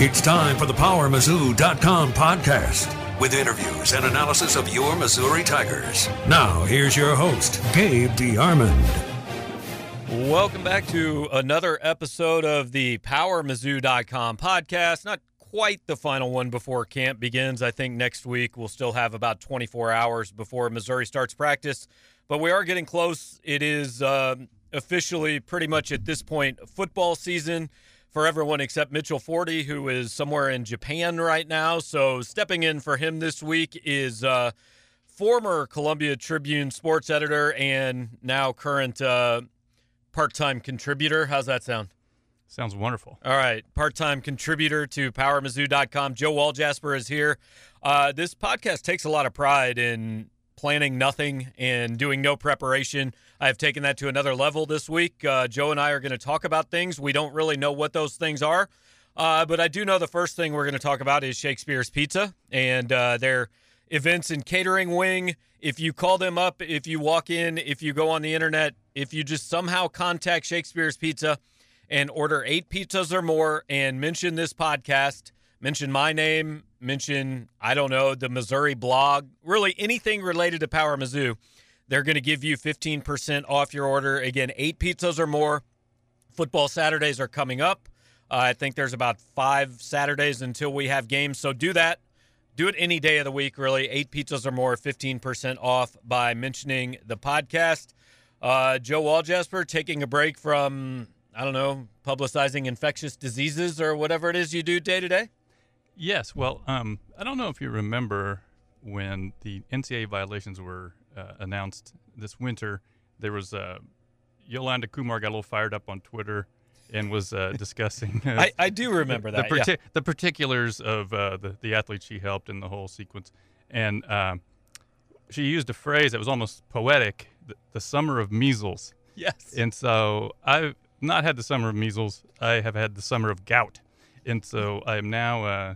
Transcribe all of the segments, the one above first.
It's time for the PowerMizzou.com podcast with interviews and analysis of your Missouri Tigers. Now, here's your host, Gabe DeArmond. Welcome back to another episode of the PowerMizzou.com podcast. Not quite the final one before camp begins. I think next week we'll still have about 24 hours before Missouri starts practice, but we are getting close. It is uh, officially pretty much at this point football season for everyone except Mitchell Forde, who is somewhere in Japan right now. So stepping in for him this week is uh, former Columbia Tribune sports editor and now current uh, part-time contributor. How's that sound? Sounds wonderful. All right, part-time contributor to PowerMizzou.com. Joe Walljasper is here. Uh, this podcast takes a lot of pride in planning nothing and doing no preparation. I have taken that to another level this week. Uh, Joe and I are going to talk about things. We don't really know what those things are, uh, but I do know the first thing we're going to talk about is Shakespeare's Pizza and uh, their events and catering wing. If you call them up, if you walk in, if you go on the internet, if you just somehow contact Shakespeare's Pizza and order eight pizzas or more and mention this podcast, mention my name, mention, I don't know, the Missouri blog, really anything related to Power Mizzou, they're going to give you 15% off your order. Again, eight pizzas or more. Football Saturdays are coming up. Uh, I think there's about five Saturdays until we have games. So do that. Do it any day of the week, really. Eight pizzas or more, 15% off by mentioning the podcast. Uh, Joe Walljasper taking a break from, I don't know, publicizing infectious diseases or whatever it is you do day to day. Yes. Well, um, I don't know if you remember when the NCAA violations were uh, announced this winter. There was uh, Yolanda Kumar got a little fired up on Twitter and was uh, discussing. Uh, I, I, do remember the, that. The, yeah. the particulars of uh, the the athletes she helped in the whole sequence, and um, she used a phrase that was almost poetic: the, the summer of measles. Yes. And so I've not had the summer of measles. I have had the summer of gout, and so I am now uh,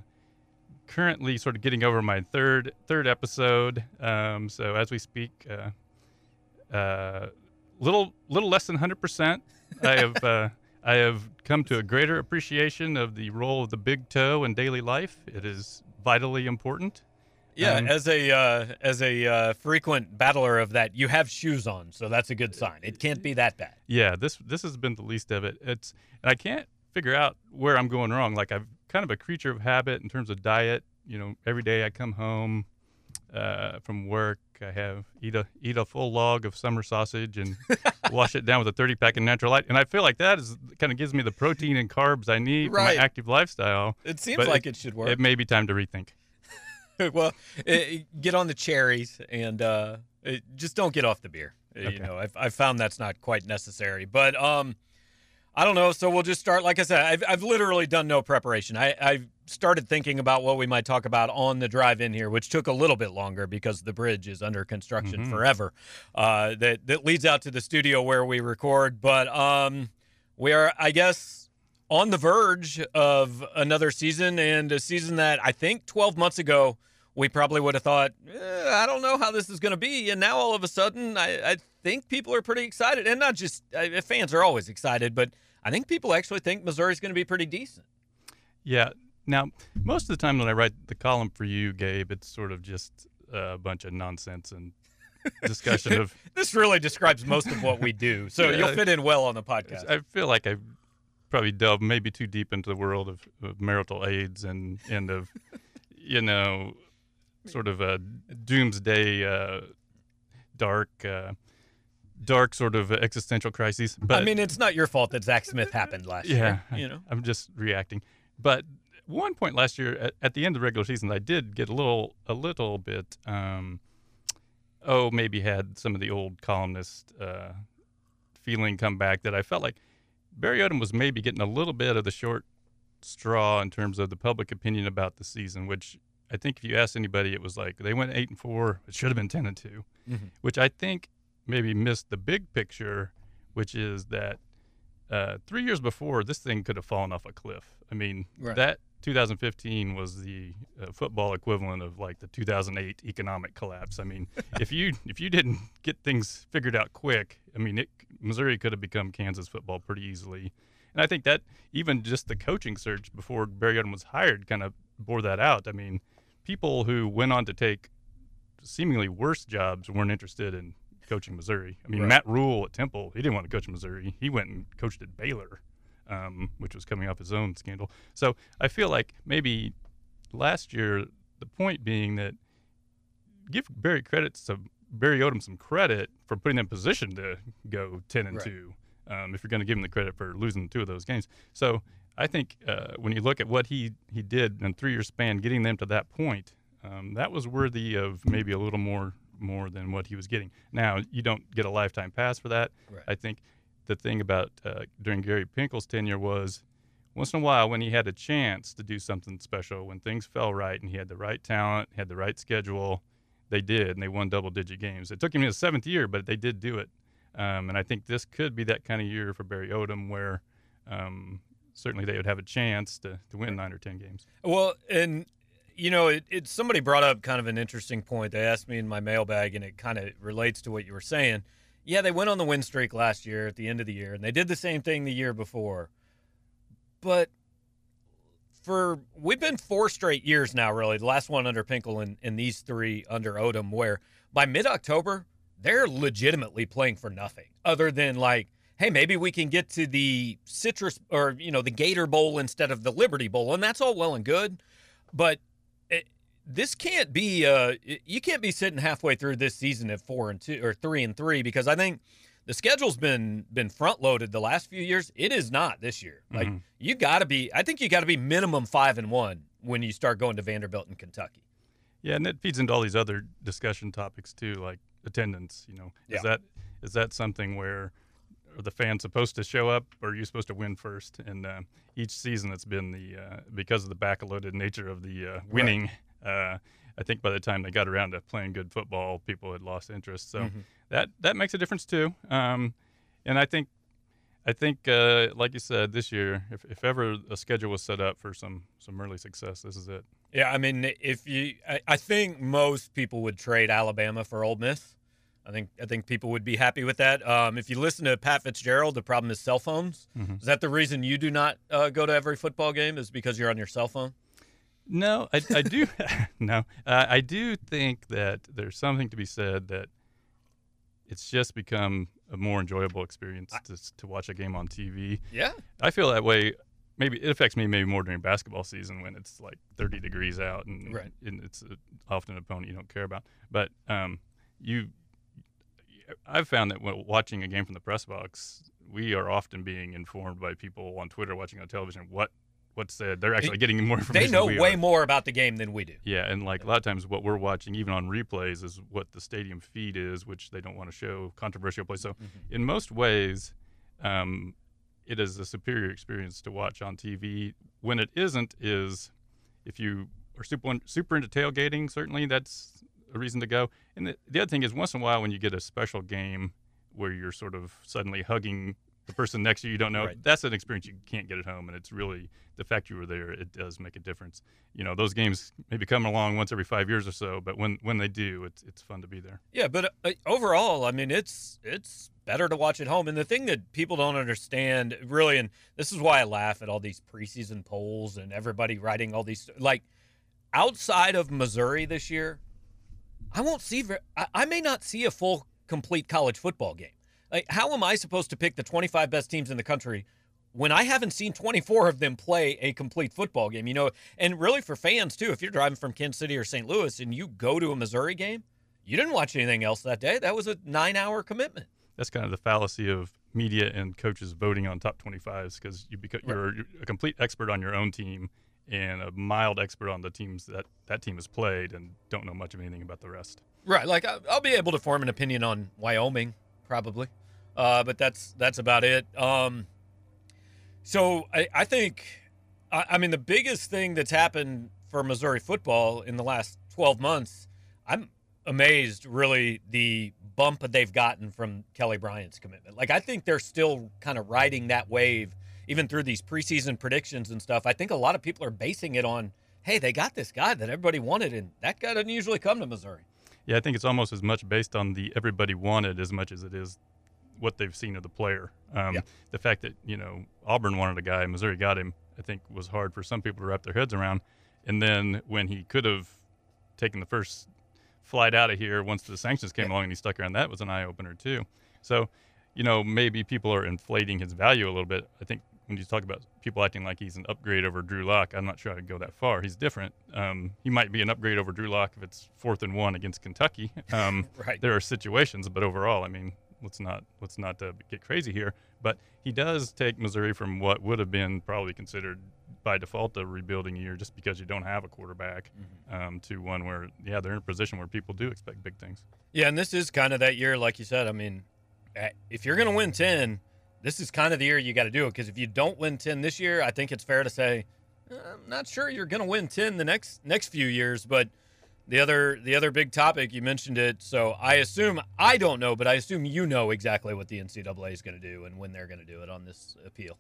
currently sort of getting over my third third episode. Um, so as we speak, uh, uh, little little less than hundred percent. I have uh, I have come to a greater appreciation of the role of the big toe in daily life. It is vitally important. Yeah, um, as a uh, as a uh, frequent battler of that, you have shoes on, so that's a good sign. It can't be that bad. Yeah, this this has been the least of it. It's and I can't figure out where I'm going wrong. Like I've kind of a creature of habit in terms of diet. You know, every day I come home uh, from work, I have eat a eat a full log of summer sausage and wash it down with a 30 pack of natural light, and I feel like that is kind of gives me the protein and carbs I need right. for my active lifestyle. It seems like it, it, should work. It may be time to rethink. well, it, get on the cherries and uh, it, just don't get off the beer. Okay. You know, I've, I've found that's not quite necessary, but um, I don't know. So we'll just start. Like I said, I've, I've literally done no preparation. I, I started thinking about what we might talk about on the drive in here, which took a little bit longer because the bridge is under construction mm-hmm. forever. Uh, that that leads out to the studio where we record. But um, we are, I guess, on the verge of another season and a season that I think 12 months ago we probably would have thought, eh, I don't know how this is going to be. And now all of a sudden, I, I think people are pretty excited. And not just uh, fans are always excited, but I think people actually think Missouri's going to be pretty decent. Yeah. Now, most of the time when I write the column for you, Gabe, it's sort of just a bunch of nonsense and discussion of. this really describes most of what we do. So yeah, you'll fit in well on the podcast. I feel like I've probably delved maybe too deep into the world of, of marital aids and, and of, you know, sort of a doomsday, uh, dark, uh, dark sort of existential crises. But I mean, it's not your fault that Zach Smith happened last yeah, year. You know, I'm just reacting. But one point last year, at, at, the end of the regular season, I did get a little, a little bit. Um, oh, maybe had some of the old columnist uh, feeling come back that I felt like Barry Odom was maybe getting a little bit of the short straw in terms of the public opinion about the season, which I think if you ask anybody, it was like they went eight and four. It should have been ten and 2 mm-hmm. which I think maybe missed the big picture, which is that uh, three years before this thing could have fallen off a cliff. I mean, right. that 2015 was the uh, football equivalent of like the 2008 economic collapse. I mean, if you if you didn't get things figured out quick, I mean, it, Missouri could have become Kansas football pretty easily. And I think that even just the coaching search before Barry Odom was hired kind of bore that out. I mean, people who went on to take seemingly worse jobs weren't interested in coaching Missouri. I mean, Right. Matt Rhule at Temple, he didn't want to coach Missouri. He went and coached at Baylor, um, which was coming off his own scandal. So I feel like maybe last year, the point being that give Barry credit to Barry Odom some credit for putting them in position to go ten and Right. two. Um, if you're going to give him the credit for losing two of those games, so I think uh, when you look at what he he did in three year span, getting them to that point, um, that was worthy of maybe a little more more than what he was getting. Now you don't get a lifetime pass for that. Right. I think the thing about uh, during Gary Pinkel's tenure was once in a while when he had a chance to do something special, when things fell right and he had the right talent, had the right schedule, they did, and they won double digit games. It took him his seventh year, but they did do it. Um, and I think this could be that kind of year for Barry Odom where um, certainly they would have a chance to, to win nine or 10 games. Well, and you know, it, it somebody brought up kind of an interesting point. They asked me in my mailbag, and it kind of relates to what you were saying. Yeah, they went on the win streak last year at the end of the year, and they did the same thing the year before. But for we've been four straight years now, really. The last one under Pinkel and, and these three under Odom, where by mid October they're legitimately playing for nothing, other than like, hey, maybe we can get to the citrus or you know the Gator Bowl instead of the Liberty Bowl, and that's all well and good, but it, this can't be. Uh, you can't be sitting halfway through this season at four and two or three and three because I think the schedule's been been front loaded the last few years. It is not this year. Like Mhm. you got to be. I think you got to be minimum five and one when you start going to Vanderbilt and Kentucky. Yeah, and it feeds into all these other discussion topics too, like attendance. You know, Yeah. is that is that something where are the fans supposed to show up, or are you supposed to win first? And uh, each season, it's been the uh, because of the backloaded nature of the uh, winning. Uh, I think by the time they got around to playing good football, people had lost interest. So Mhm. that that makes a difference too. Um, and I think I think uh, like you said, this year, if, if ever a schedule was set up for some some early success, this is it. Yeah, I mean, if you, I, I think most people would trade Alabama for Ole Miss. I think I think people would be happy with that. Um, if you listen to Pat Fitzgerald, the problem is cell phones. Mhm. Is that the reason you do not uh, go to every football game? Is because you're on your cell phone? No, I, I do. no, uh, I do think that there's something to be said that it's just become a more enjoyable experience to, to watch a game on TV. Yeah. I feel that way. Maybe it affects me maybe more during basketball season when it's like 30 degrees out and, Right. and it's often an opponent you don't care about. But um, you, I've found that when watching a game from the press box, we are often being informed by people on Twitter watching on television what what's said. They're actually getting more information. They know way are. more about the game than we do. Yeah, and like a lot of times, what we're watching, even on replays, is what the stadium feed is, which they don't want to show controversial plays. So, in most ways, um, it is a superior experience to watch on TV. When it isn't, is if you are super super into tailgating, certainly that's a reason to go. And the, the other thing is, once in a while, when you get a special game where you're sort of suddenly hugging the person next to you you don't know, Right. that's an experience you can't get at home. And it's really the fact you were there, it does make a difference. You know, those games maybe come along once every five years or so, but when when they do, it's it's fun to be there. Yeah, but uh, overall, I mean, it's it's better to watch at home. And the thing that people don't understand, really, and this is why I laugh at all these preseason polls and everybody writing all these like outside of Missouri this year, I won't see. ver- I, I may not see a full complete college football game. Like, how am I supposed to pick the 25 best teams in the country when I haven't seen 24 of them play a complete football game? You know, and really for fans too, if you're driving from Kansas City or St. Louis and you go to a Missouri game, you didn't watch anything else that day. That was a nine-hour commitment. That's kind of the fallacy of media and coaches voting on top 25s because you beca- you're a complete expert on your own team and a mild expert on the teams that that team has played and don't know much of anything about the rest. Right. Like I'll be able to form an opinion on Wyoming, probably, uh, but that's that's about it. Um, so I, I think, I, I mean, the biggest thing that's happened for Missouri football in the last 12 months, I'm amazed, really, the bump that they've gotten from Kelly Bryant's commitment. Like I think they're still kind of riding that wave, even through these preseason predictions and stuff. I think a lot of people are basing it on. Hey, they got this guy that everybody wanted, and that guy doesn't usually come to Missouri. Yeah, I think it's almost as much based on the everybody wanted as much as it is what they've seen of the player. Um, Yeah. The fact that you know Auburn wanted a guy, Missouri got him, I think was hard for some people to wrap their heads around. And then when he could have taken the first flight out of here once the sanctions came Yeah. along and he stuck around, that was an eye opener too. So, you know, maybe people are inflating his value a little bit. I think when you talk about people acting like he's an upgrade over Drew Lock, I'm not sure I'd go that far. He's different. Um, he might be an upgrade over Drew Lock if it's fourth and one against Kentucky. Um, Right. There are situations, but overall, I mean, let's not let's not uh, get crazy here. But he does take Missouri from what would have been probably considered by default a rebuilding year, just because you don't have a quarterback, um, to one where yeah they're in a position where people do expect big things. Yeah, and this is kind of that year, like you said. I mean, if you're going to win 10, this is kind of the year you got to do it. Because if you don't win 10 this year, I think it's fair to say, I'm not sure you're going to win 10 the next next few years. But the other the other big topic, you mentioned it. So I assume, I don't know, but I assume you know exactly what the NCAA is going to do and when they're going to do it on this appeal.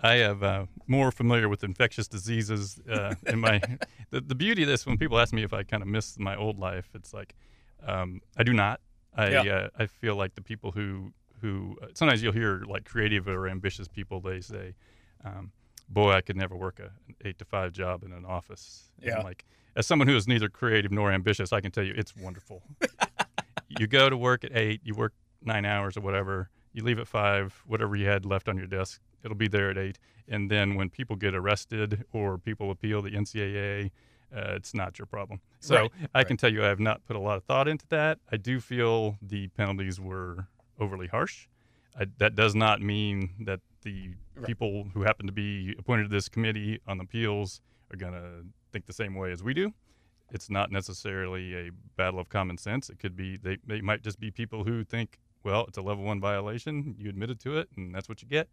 I have uh, more familiar with infectious diseases uh, in my. the, the beauty of this, when people ask me if I kind of miss my old life, it's like um, I do not. I Yeah. uh, I feel like the people who who uh, sometimes you'll hear like creative or ambitious people. They say, um, "Boy, I could never work a, an eight to five job in an office." And Yeah. like as someone who is neither creative nor ambitious, I can tell you it's wonderful. you go to work at eight, you work nine hours or whatever, you leave at five, whatever you had left on your desk, it'll be there at eight. And then when people get arrested or people appeal the NCAA, uh, it's not your problem. So Right, I can tell you I have not put a lot of thought into that. I do feel the penalties were overly harsh. I, that does not mean that the Right. people who happen to be appointed to this committee on appeals are going to think the same way as we do it's not necessarily a battle of common sense. It could be they, they might just be people who think, well, it's a level one violation. You admitted to it, and that's what you get.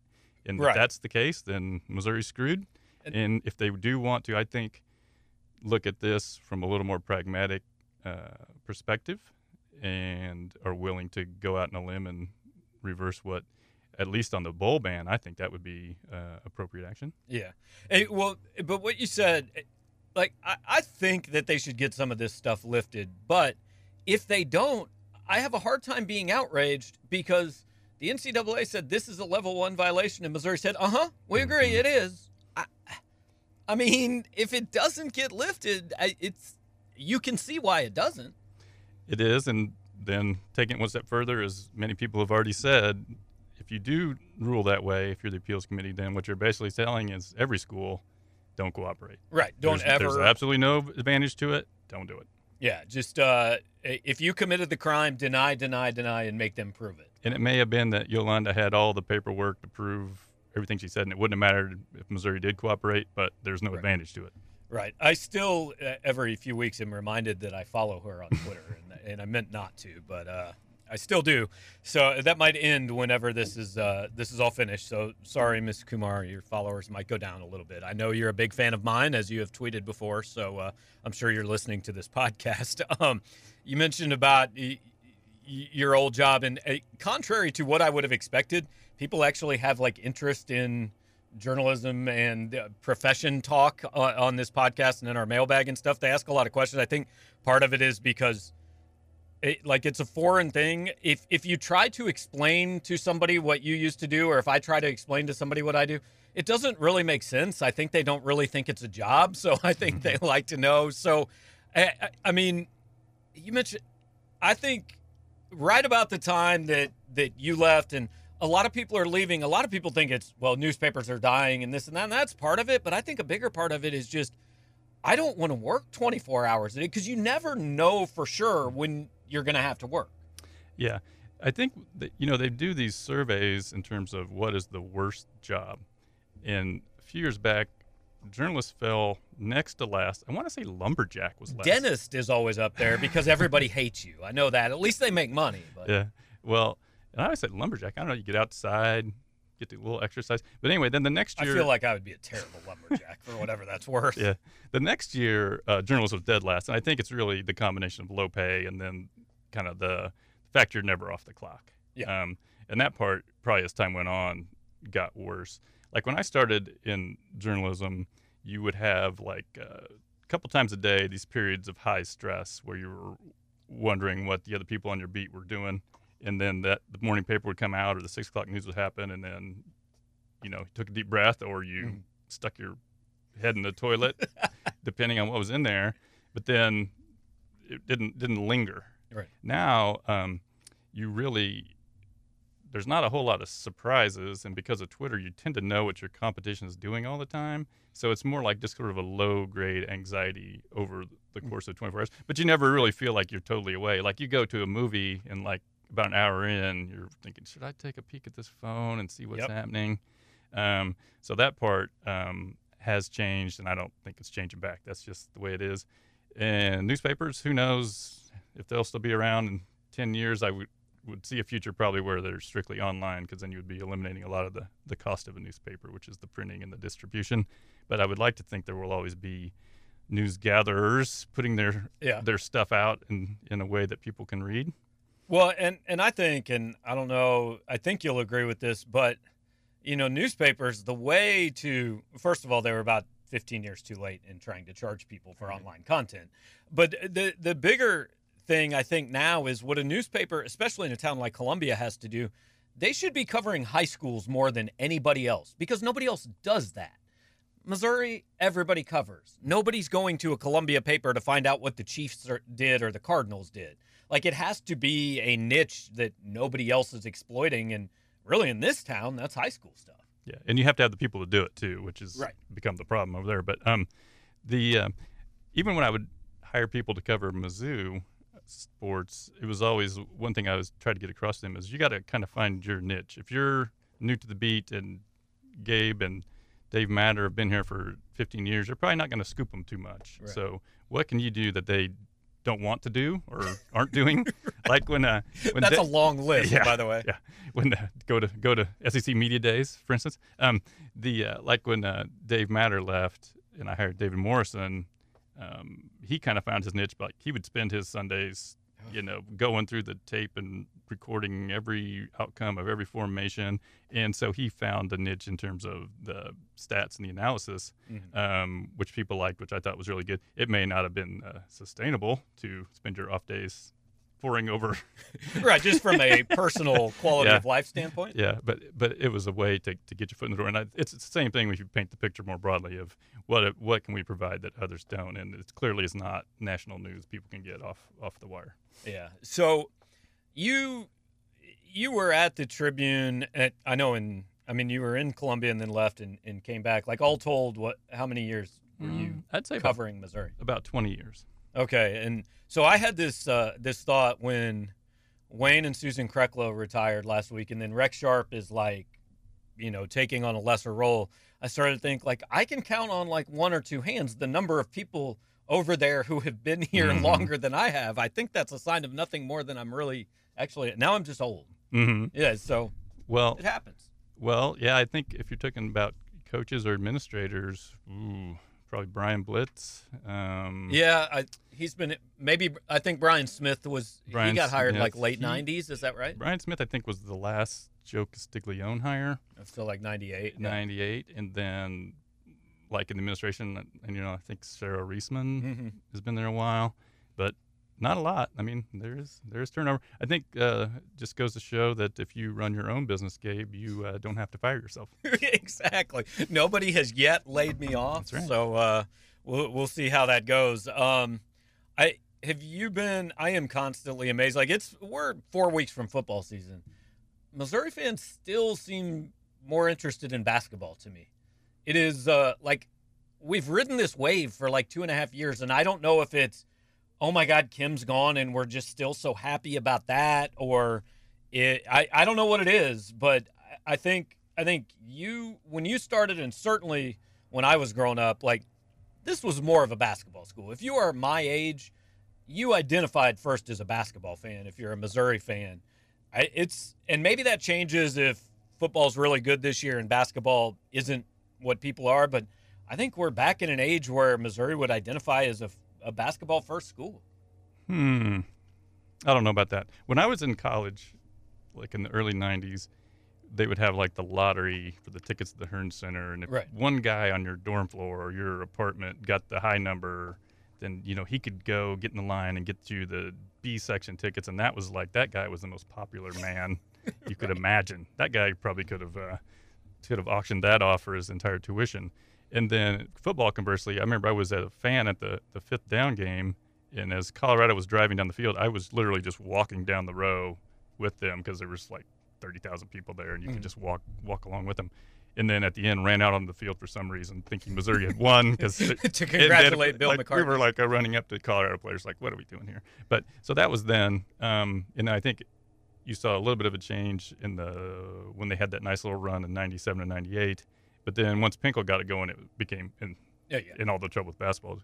And Right. if that's the case, then Missouri's screwed. And- And, if they do want to, I think, look at this from a little more pragmatic uh, perspective, and are willing to go out on a limb and reverse what, at least on the bowl ban, I think that would be uh, appropriate action. Yeah. Hey, well, but what you said, eh, like, I, I think that they should get some of this stuff lifted. But if they don't, I have a hard time being outraged because the NCAA said this is a level one violation, and Missouri said, uh huh, we agree, it is. I, I mean, if it doesn't get lifted, I, it's you can see why it doesn't. It is, and then taking it one step further, as many people have already said, if you do rule that way, if you're the appeals committee, then what you're basically telling is every school, don't cooperate. Right. Don't there's, ever. There's absolutely no advantage to it. Don't do it. yeah. Just uh, if you committed the crime, deny, deny, deny, and make them prove it. And it may have been that Yolanda had all the paperwork to prove everything she said, and it wouldn't have mattered if Missouri did cooperate, but there's no Right. advantage to it. Right. I still uh, every few weeks am reminded that I follow her on Twitter, and, I meant not to, but uh, I still do. So that might end whenever this is uh, this is all finished. So sorry, Miss Kumar, your followers might go down a little bit. I know you're a big fan of mine, as you have tweeted before. So uh, I'm sure you're listening to this podcast. Um, you mentioned about y- y- your old job, and uh, contrary to what I would have expected, people actually have like interest in journalism and profession talk uh, on this podcast and in our mailbag and stuff. They ask a lot of questions. I think part of it is because it, like it's a foreign thing. If if you try to explain to somebody what you used to do, or if I try to explain to somebody what I do, it doesn't really make sense. I think they don't really think it's a job, so I think they mm-hmm. like to know. So, I, I- I mean, you mentioned, I think right about the time that that you left and a lot of people are leaving a lot of people think it's well newspapers are dying and this and that and that's part of it but i think a bigger part of it is just i don't want to work 24 hours a day because you never know for sure when you're going to have to work Yeah, I think that you know they do these surveys in terms of what is the worst job, and a few years back, journalists fell next to last. I want to say lumberjack was last. dentist is always up there because everybody hates you i know that at least they make money but Yeah. Well, and I always said lumberjack. I don't know. You get outside, get the little exercise. But anyway, then the next year, i feel like i would be a terrible lumberjack for whatever that's worth yeah, the next year, uh, journalists was dead last, and I think it's really the combination of low pay and then kind of the fact you're never off the clock. Yeah. Um, and that part, probably as time went on, got worse. Like when I started in journalism, you would have like uh, a couple times a day these periods of high stress where you were wondering what the other people on your beat were doing. And then that the morning paper would come out or the six o'clock news would happen, and then you know you took a deep breath or you Mhm. stuck your head in the toilet, depending on what was in there. But then it didn't didn't linger. Right. Now um, you really there's not a whole lot of surprises, and because of Twitter, you tend to know what your competition is doing all the time. So it's more like just sort of a low grade anxiety over the course of 24 hours. But you never really feel like you're totally away. Like you go to a movie and like about an hour in, you're thinking, should I take a peek at this phone and see what's Yep. happening? Um, so that part um, has changed, and I don't think it's changing back. That's just the way it is. And newspapers, who knows if they'll still be around in 10 years? I would would see a future probably where they're strictly online because then you would be eliminating a lot of the, the cost of a newspaper, which is the printing and the distribution. But I would like to think there will always be news gatherers putting their Yeah. their stuff out in, in a way that people can read. Well, and and I think, and I don't know, I think you'll agree with this, but you know, newspapers, the way to first of all, they were about 15 years too late in trying to charge people for online content. But the the bigger thing I think now is what a newspaper, especially in a town like Columbia, has to do. They should be covering high schools more than anybody else because nobody else does that. Missouri, everybody covers. Nobody's going to a Columbia paper to find out what the Chiefs did or the Cardinals did. Like it has to be a niche that nobody else is exploiting. And really, in this town, that's high school stuff. Yeah, and you have to have the people to do it too, which is Right. become the problem over there. But um, the uh, even when I would hire people to cover Mizzou sports, it was always one thing I was trying to get across to them is you got to kind of find your niche. If you're new to the beat and Gabe and Dave Matter have been here for 15 years, you're probably not going to scoop them too much. Right. So what can you do that they don't want to do or aren't doing? Like when uh, when That's a long list, Yeah, by the way. yeah. When uh, go to go to SEC media days, for instance, um, the uh, like when uh, Dave Matter left and I hired David Morrison, um, he kind of found his niche. Like he would spend his Sundays, you know, going through the tape and recording every outcome of every formation, and so he found a niche in terms of the stats and the analysis, Mhm. um, which people liked, which I thought was really good. It may not have been uh, sustainable to spend your off days poring over right, just from a personal quality Yeah. of life standpoint. yeah, but but it was a way to, to get your foot in the door, and I, it's the same thing when you paint the picture more broadly of what what can we provide that others don't, and it clearly is not national news people can get off off the wire. Yeah. So you you were at the Tribune at I know in I mean you were in Columbia and then left and, and came back. Like all told, what how many years were you I'd say about, covering Missouri? about twenty years. Okay, and so I had this uh, this thought when Wayne and Susan Kreklow retired last week, and then Rex Sharp is like, you know, taking on a lesser role. I started to think like I can count on like one or two hands the number of people over there who have been here Mhm. longer than I have. I think that's a sign of nothing more than I'm really actually now I'm just old. Mm-hmm. Yeah, so Well, it happens. well, yeah, I think if you're talking about coaches or administrators, ooh, probably Brian Blitz. Um, Yeah, I, he's been maybe I think Brian Smith was he got hired like late he- '90s. Is that right? Brian Smith, I think, was the last Joe Castiglione hire. Still like '98. 98 and then like in the administration and you know i think sarah reesman hmm has been there a while but not a lot i mean there's there's turnover i think uh, just goes to show that if you run your own business gabe you uh, don't have to fire yourself exactly. Nobody has yet laid me off, right. so uh, we'll we'll see how that goes. Um, I have you been? I am constantly amazed. Like it's we're four weeks from football season. Missouri fans still seem more interested in basketball to me. It is uh, like we've ridden this wave for like two and a half years, and I don't know if it's oh my God, Kim's gone, and we're just still so happy about that, or it, I I don't know what it is, but I- think I think you when you started, and certainly when I was growing up, like this was more of a basketball school. If you are my age, you identified first as a basketball fan. If you're a Missouri fan, I, it's and maybe that changes if football's really good this year and basketball isn't what people are. But I think we're back in an age where Missouri would identify as a, a basketball first school. hmm i don't know about that when i was in college like in the early 90s they would have like the lottery for the tickets to the hearnes center and if Right. one guy on your dorm floor or your apartment got the high number then you know he could go get in the line and get you the B section tickets, and that was like that guy was the most popular man you could imagine. That guy probably could have uh, could have auctioned that off for his entire tuition. And then football, conversely, I remember I was a fan at the the fifth down game, and as Colorado was driving down the field, I was literally just walking down the row with them because there was like thirty thousand people there, and you Mm. could just walk walk along with them. And then at the end, ran out on the field for some reason, thinking Missouri had won because to congratulate Bill like, McCartney. We were like running up to Colorado players, like, "What are we doing here?" But so that was then, um, and I think you saw a little bit of a change in the when they had that nice little run in '97 and '98. But then once Pinkel got it going, it became in yeah, yeah. in all the trouble with basketball,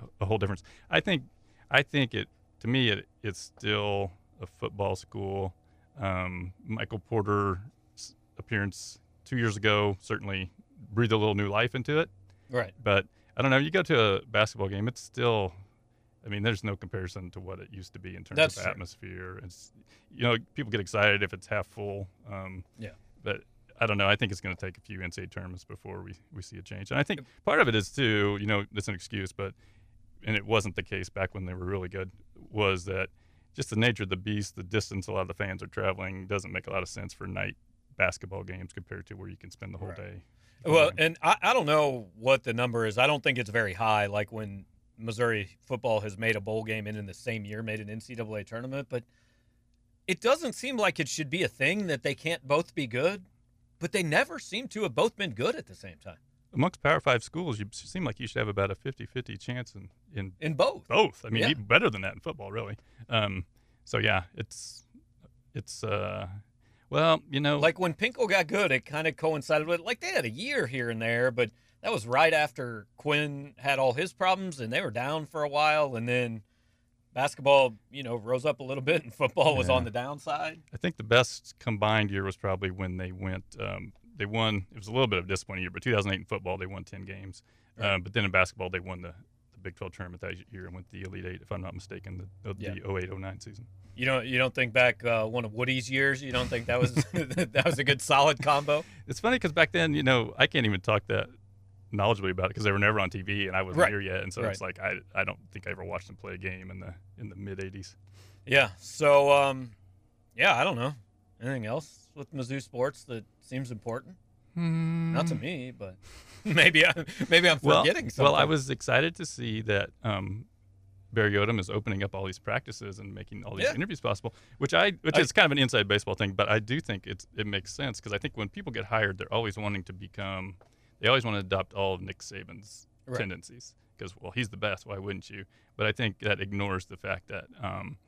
a, a whole difference. I think, I think it to me it it's still a football school. Um, Michael Porter's appearance two years ago certainly breathed a little new life into it. Right. But I don't know. You go to a basketball game, it's still. I mean, there's no comparison to what it used to be in terms That's of true. atmosphere. It's, you know, people get excited if it's half full. Um, Yeah. But I don't know. I think it's going to take a few NCAA tournaments before we, we see a change. And I think part of it is too, you know, it's an excuse, but and it wasn't the case back when they were really good. Was that just the nature of the beast, the distance a lot of the fans are traveling doesn't make a lot of sense for night basketball games compared to where you can spend the whole Right. day. Well, Um, and I, I don't know what the number is. I don't think it's very high. Like when Missouri football has made a bowl game and in the same year made an NCAA tournament, but it doesn't seem like it should be a thing that they can't both be good. But they never seem to have both been good at the same time amongst Power Five schools, you seem like you should have about a 50-50 chance in, in in both. both. I mean, Yeah. even better than that in football, really. Um, so yeah, it's it's uh, well, you know, Like when Pinkel got good, it kind of coincided with like they had a year here and there, but that was right after Quin had all his problems and they were down for a while, and then basketball, you know, rose up a little bit, and football was Yeah. on the downside. I think the best combined year was probably when they went. Um, they won. It was a little bit of a disappointing year, but 2008 in football they won 10 games. Right. Um, but then in basketball they won the, the Big 12 tournament that year and went to the Elite Eight, if I'm not mistaken, the, the, Yeah. the 08-09 season. You don't you don't think back uh, one of Woody's years? You don't think that was that was a good solid combo? It's funny because back then, you know, I can't even talk that knowledgeably about it because they were never on TV and I wasn't Right. here yet, and so it's like I, I don't think I ever watched them play a game in the in the mid 80s. Yeah. So um, yeah, I don't know. Anything else with Mizzou sports that seems important? Not to me, but maybe I, maybe I'm Hmm. well, something. well, I was excited to see that um, Barry Odom is opening up all these practices and making all these Yeah. interviews possible, which I which I- is kind of an inside baseball thing, but I do think it's it makes sense because I think when people get hired, they're always wanting to become, they always want to adopt all of Nick Saban's Right. tendencies because well he's the best, why wouldn't you? But I think that ignores the fact that. Um,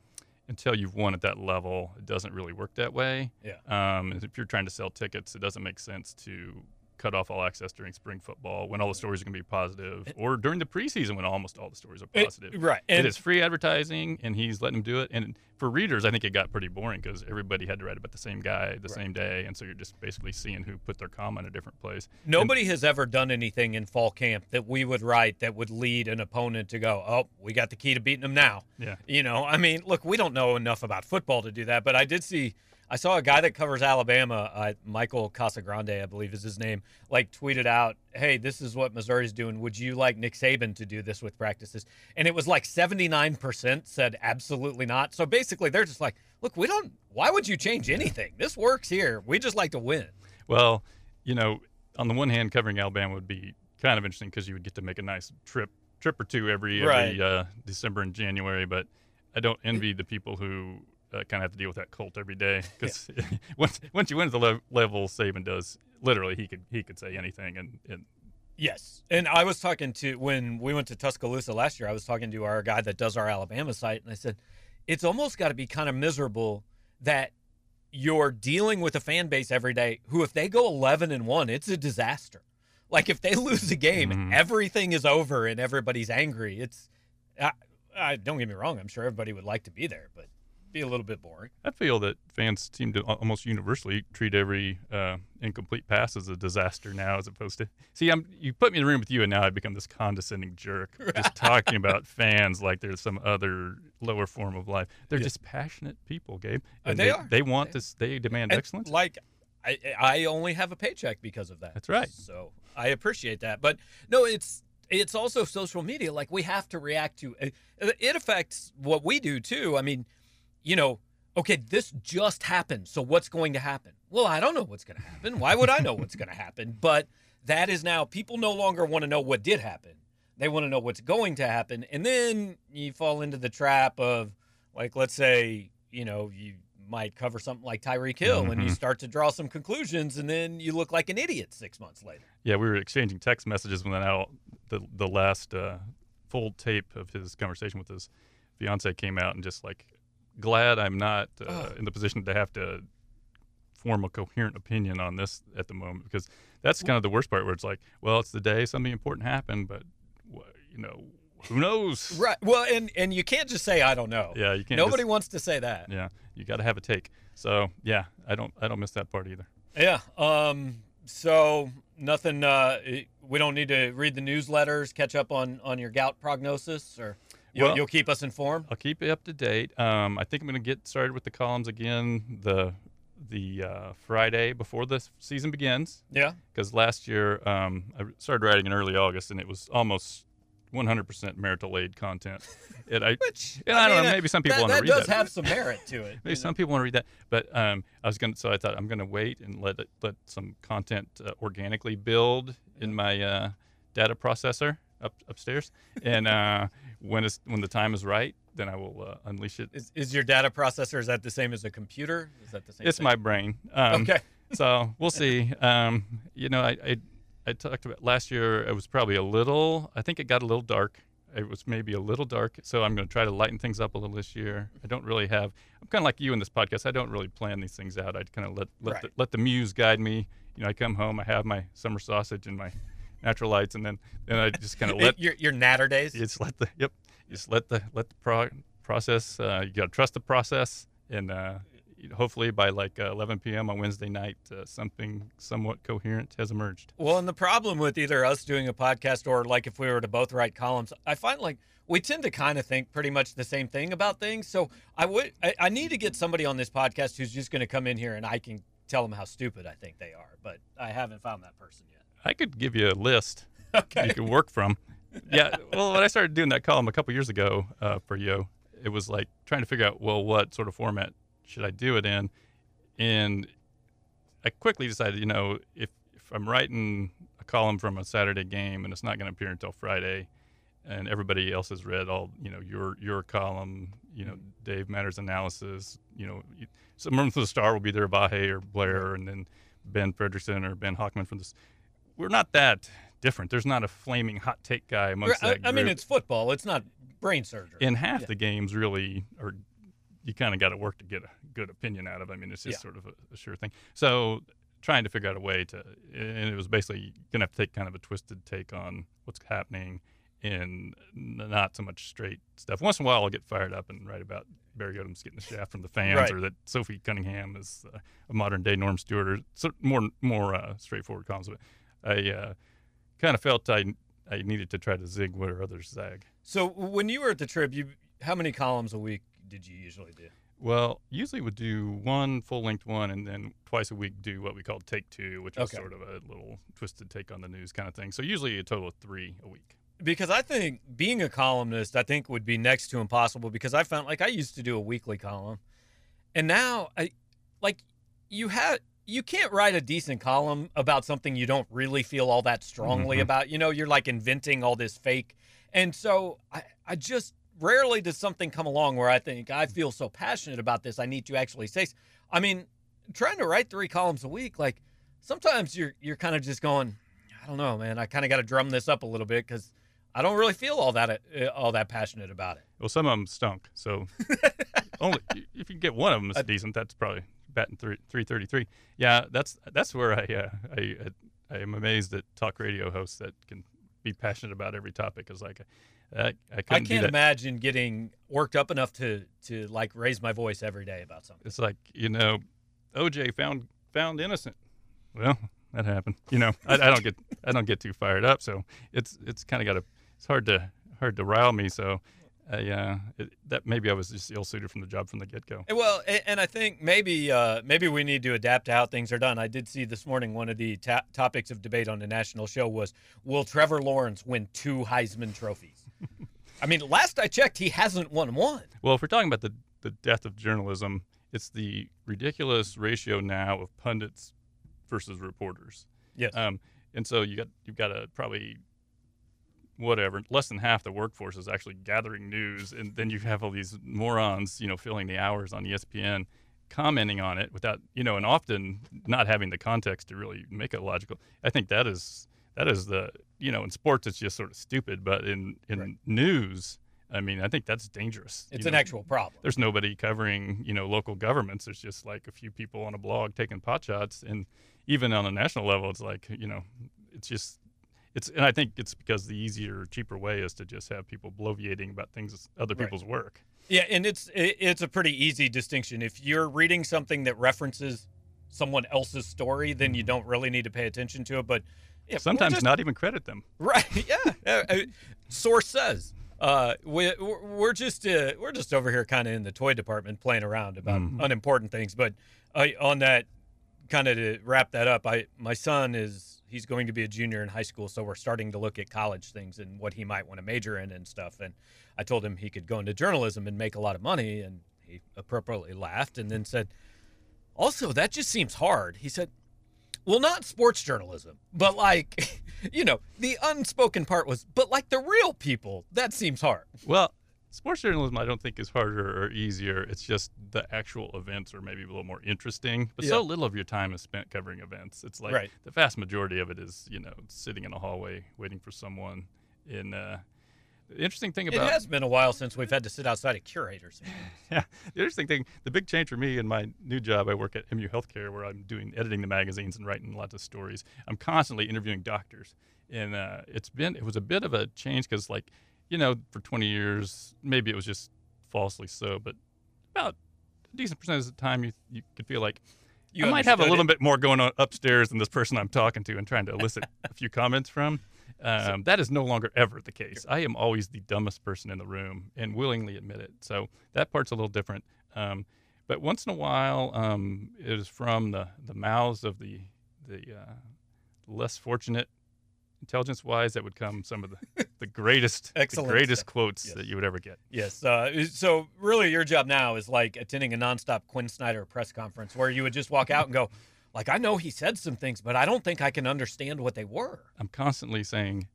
until you've won at that level, it doesn't really work that way. Yeah. Um, if you're trying to sell tickets, it doesn't make sense to cut off all access during spring football when all the stories are going to be positive, or during the preseason when almost all the stories are It- positive. right. it And is free advertising, and he's letting them do it. And for readers, I think it got pretty boring because everybody had to write about the same guy the Right. same day, and so you're just basically seeing who put their comma in a different place. Nobody has ever done anything in fall camp that we would write that would lead an opponent to go, "Oh, we got the key to beating them now." Yeah. You know, I mean, look, we don't know enough about football to do that, but I did see I saw a guy that covers Alabama, uh, Michael Casagrande, I believe is his name, like tweeted out, "Hey, this is what Missouri's doing. Would you like Nick Saban to do this with practices?" And it was like 79% said absolutely not. So basically, they're just like, "Look, we don't why would you change anything? This works here. We just like to win." Well, you know, on the one hand, covering Alabama would be kind of interesting because you would get to make a nice trip trip or two every every Right. uh, December and January. But I don't envy the people who uh, kind of have to deal with that cult every day because once once you win at the le- level Saban does, literally he could he could say anything and, and Yes. And I was talking to when we went to Tuscaloosa last year, I was talking to our guy that does our Alabama site, and I said, it's almost got to be kind of miserable that you're dealing with a fan base every day who, if they go 11 and 1, it's a disaster. Like if they lose a game, Mhm. everything is over and everybody's angry. It's, I, I, don't get me wrong, I'm sure everybody would like to be there, but be a little bit boring. I feel that fans seem to almost universally treat every uh, incomplete pass as a disaster now, as opposed to see. I'm you put me in the room with you, and now I become this condescending jerk, just talking about fans like there's some other lower form of life. They're Yeah. just passionate people, Gabe, Uh, and they they, are. They want They- this. They demand And, excellence. Like, I, I only have a paycheck because of that. That's right. So I appreciate that. But no, it's it's also social media. Like we have to react to it. It affects what we do too. I mean, you know, okay, this just happened. So what's going to happen? Well, I don't know what's going to happen. Why would I know what's going to happen? But that is now people no longer want to know what did happen. They want to know what's going to happen. And then you fall into the trap of like let's say, you know, you might cover something like Tyreek Hill mm-hmm. and you mm-hmm. start to draw some conclusions and then you look like an idiot 6 months later. Yeah, we were exchanging text messages when that out the the last uh, full tape of his conversation with his fiance came out and just like glad I'm not uh, in the position to have to form a coherent opinion on this at the moment because that's kind of the worst part where it's like, well, it's the day something important happened, but you know, who knows? Right. Well, and and you can't just say I don't know. Yeah, you can't. Nobody just, wants to say that. Yeah, you got to have a take. So yeah, I don't I don't miss that part either. Yeah. Um. So nothing. Uh, we don't need to read the newsletters, catch up on on your gout prognosis, or you'll, well, you'll keep us informed. I'll keep you up to date. Um, I think I'm going to get started with the columns again. The the uh, Friday before the season begins. Yeah. Because last year um, I started writing in early August and it was almost 100% marital aid content. It, I, Which, and I, I mean, don't know. Maybe some people want to read that. That does have some merit to it. maybe some know? people want to read that. But um, I was going to, so I thought I'm going to wait and let it, let some content uh, organically build in my uh, data processor up upstairs. and uh, when it's when the time is right, then I will uh, unleash it. Is, is your data processor is that the same as a computer? Is that the same? It's thing? my brain. Um, okay. so we'll see. Um, you know, I, I I talked about last year. It was probably a little. I think it got a little dark. It was maybe a little dark. So I'm going to try to lighten things up a little this year. I don't really have. I'm kind of like you in this podcast. I don't really plan these things out. I kind of let let right. the, let the muse guide me. You know, I come home. I have my summer sausage and my natural lights, and then then I just kind of let your your natter days. Just let the yep. Just let the let the pro- process. Uh, you got to trust the process, and uh, hopefully by like uh, 11 p.m. on Wednesday night, uh, something somewhat coherent has emerged. Well, and the problem with either us doing a podcast or like if we were to both write columns, I find like we tend to kind of think pretty much the same thing about things. So I would I, I need to get somebody on this podcast who's just going to come in here and I can tell them how stupid I think they are, but I haven't found that person yet. I could give you a list okay. you could work from. yeah. Well, when I started doing that column a couple years ago uh, for Yo, it was like trying to figure out, well, what sort of format should I do it in? And I quickly decided, you know, if, if I'm writing a column from a Saturday game and it's not going to appear until Friday, and everybody else has read all, you know, your your column, you know, Dave Matters analysis, you know, some from the Star will be there, Vahe or Blair, and then Ben Frederickson or Ben Hochman from this. We're not that different. There's not a flaming hot take guy amongst I, that group. I mean, it's football. It's not brain surgery. In half yeah. the games, really, or you kind of got to work to get a good opinion out of. I mean, it's just yeah. sort of a, a, sure thing. So trying to figure out a way to, and it was basically gonna have to take kind of a twisted take on what's happening in not so much straight stuff. Once in a while, I'll get fired up and write about Barry Odom's getting the shaft from the fans, right. or that Sophie Cunningham is uh, a modern day Norm Stewart, or so more more uh, straightforward columns. But I uh, kind of felt I I needed to try to zig where others zag. So when you were at the Trib, you how many columns a week did you usually do? Well, usually would do one full length one, and then twice a week do what we called take two, which is sort of a little twisted take on the news kind of thing. So usually a total of three a week. Because I think being a columnist, I think would be next to impossible. Because I found like I used to do a weekly column, and now I like you had you can't write a decent column about something you don't really feel all that strongly mm-hmm. about. You know, you're like inventing all this fake. And so I, I just rarely does something come along where I think I feel so passionate about this. I need to actually say, I mean, trying to write three columns a week, like sometimes you're, you're kind of just going, I don't know, man, I kind of got to drum this up a little bit because I don't really feel all that, uh, all that passionate about it. Well, some of them stunk. So only if you get one of them that's decent, that's probably batting three three thirty three. Yeah, that's that's where I uh, I I am amazed at talk radio hosts that can be passionate about every topic. Is like uh, I, I can't imagine getting worked up enough to to like raise my voice every day about something. It's like you know, OJ found found innocent. Well, that happened. You know, I, I don't get I don't get too fired up. So it's it's kind of got a it's hard to hard to rile me. So I, uh, that maybe I was just ill-suited from the job from the get-go. Well, and I think maybe uh, maybe we need to adapt to how things are done. I did see this morning one of the ta- topics of debate on the national show was will Trevor Lawrence win two Heisman trophies? I mean, last I checked, he hasn't won one. Well, if we're talking about the the death of journalism, it's the ridiculous ratio now of pundits versus reporters. Yes. Um, and so you got you've got a probably whatever less than half the workforce is actually gathering news, and then you have all these morons, you know, filling the hours on ESPN, commenting on it without you know, and often not having the context to really make it logical. I think that is that is the you know in sports it's just sort of stupid, but in in Right. news. I mean, I think that's dangerous. It's you an actual problem. There's nobody covering, you know, local governments. There's just like a few people on a blog taking pot shots, and even on a national level, it's like, you know, it's just, it's, and I think it's because the easier, cheaper way is to just have people bloviating about things, other Right. people's work. Yeah, and it's it's a pretty easy distinction. If you're reading something that references someone else's story, then you don't really need to pay attention to it. But yeah, Sometimes just- not even credit them. Right. Yeah. Uh, uh, source says. Uh, we, we're just uh, we're just over here kind of in the toy department playing around about Mhm. unimportant things. But uh, on that, kind of to wrap that up, I my son is he's going to be a junior in high school, so we're starting to look at college things and what he might want to major in and stuff. And I told him he could go into journalism and make a lot of money, and he appropriately laughed and then said, "Also, that just seems hard." He said, well, not sports journalism, but like, you know, the unspoken part was, but like the real people, that seems hard. Well, sports journalism, I don't think is harder or easier. It's just the actual events are maybe a little more interesting. But so little of your time is spent covering events. It's like Right. the vast majority of it is, you know, sitting in a hallway waiting for someone. In uh, the interesting thing about it has been a while since we've had to sit outside of curators. yeah, the interesting thing, the big change for me in my new job, I work at MU Healthcare, where I'm doing editing the magazines and writing lots of stories. I'm constantly interviewing doctors, and uh, it's been it was a bit of a change because like you know for 20 years maybe it was just falsely so, but about a decent percentage of the time you you could feel like You I might have a little it. bit more going on upstairs than this person I'm talking to and trying to elicit a few comments from. Um, that is no longer ever the case. I am always the dumbest person in the room and willingly admit it. So that part's a little different. Um, but once in a while, um, it is from the, the mouths of the the uh, less fortunate, intelligence wise, that would come some of the, the greatest, the greatest stuff. quotes Yes. that you would ever get. Yes. Uh, so really, your job now is like attending a nonstop Quin Snyder press conference where you would just walk out and go, like, I know he said some things, but I don't think I can understand what they were. I'm constantly saying,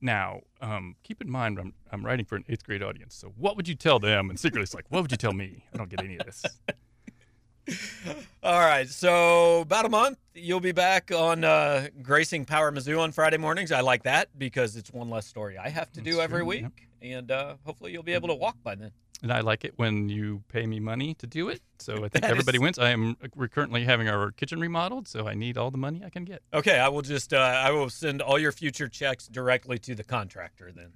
now, um, keep in mind, I'm, I'm writing for an eighth grade audience. So, what would you tell them? And secretly, it's like, what would you tell me? I don't get any of this. All right. So about a month, you'll be back on uh, gracing Power Mizzou on Friday mornings. I like that because it's one less story I have to do every true, week, and uh, hopefully you'll be able to walk by then. And I like it when you pay me money to do it. So I think everybody is- wins. I am we're currently having our kitchen remodeled, so I need all the money I can get. Okay, I will just uh, I will send all your future checks directly to the contractor then.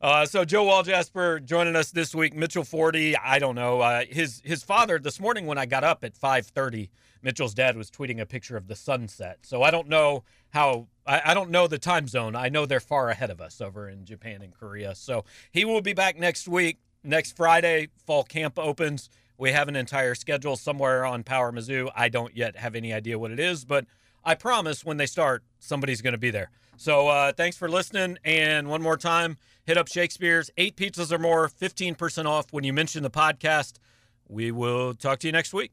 Uh, so Joe Walljasper joining us this week. Mitchell Forty, I don't know uh, his his father. This morning when I got up at five thirty, Mitchell's dad was tweeting a picture of the sunset. So I don't know how I, I don't know the time zone. I know they're far ahead of us over in Japan and Korea. So he will be back next week. Next Friday, fall camp opens. We have an entire schedule somewhere on Power Mizzou. I don't yet have any idea what it is, but I promise when they start, somebody's going to be there. So uh, thanks for listening. And one more time, hit up Shakespeare's. Eight pizzas or more, 15% off when you mention the podcast. We will talk to you next week.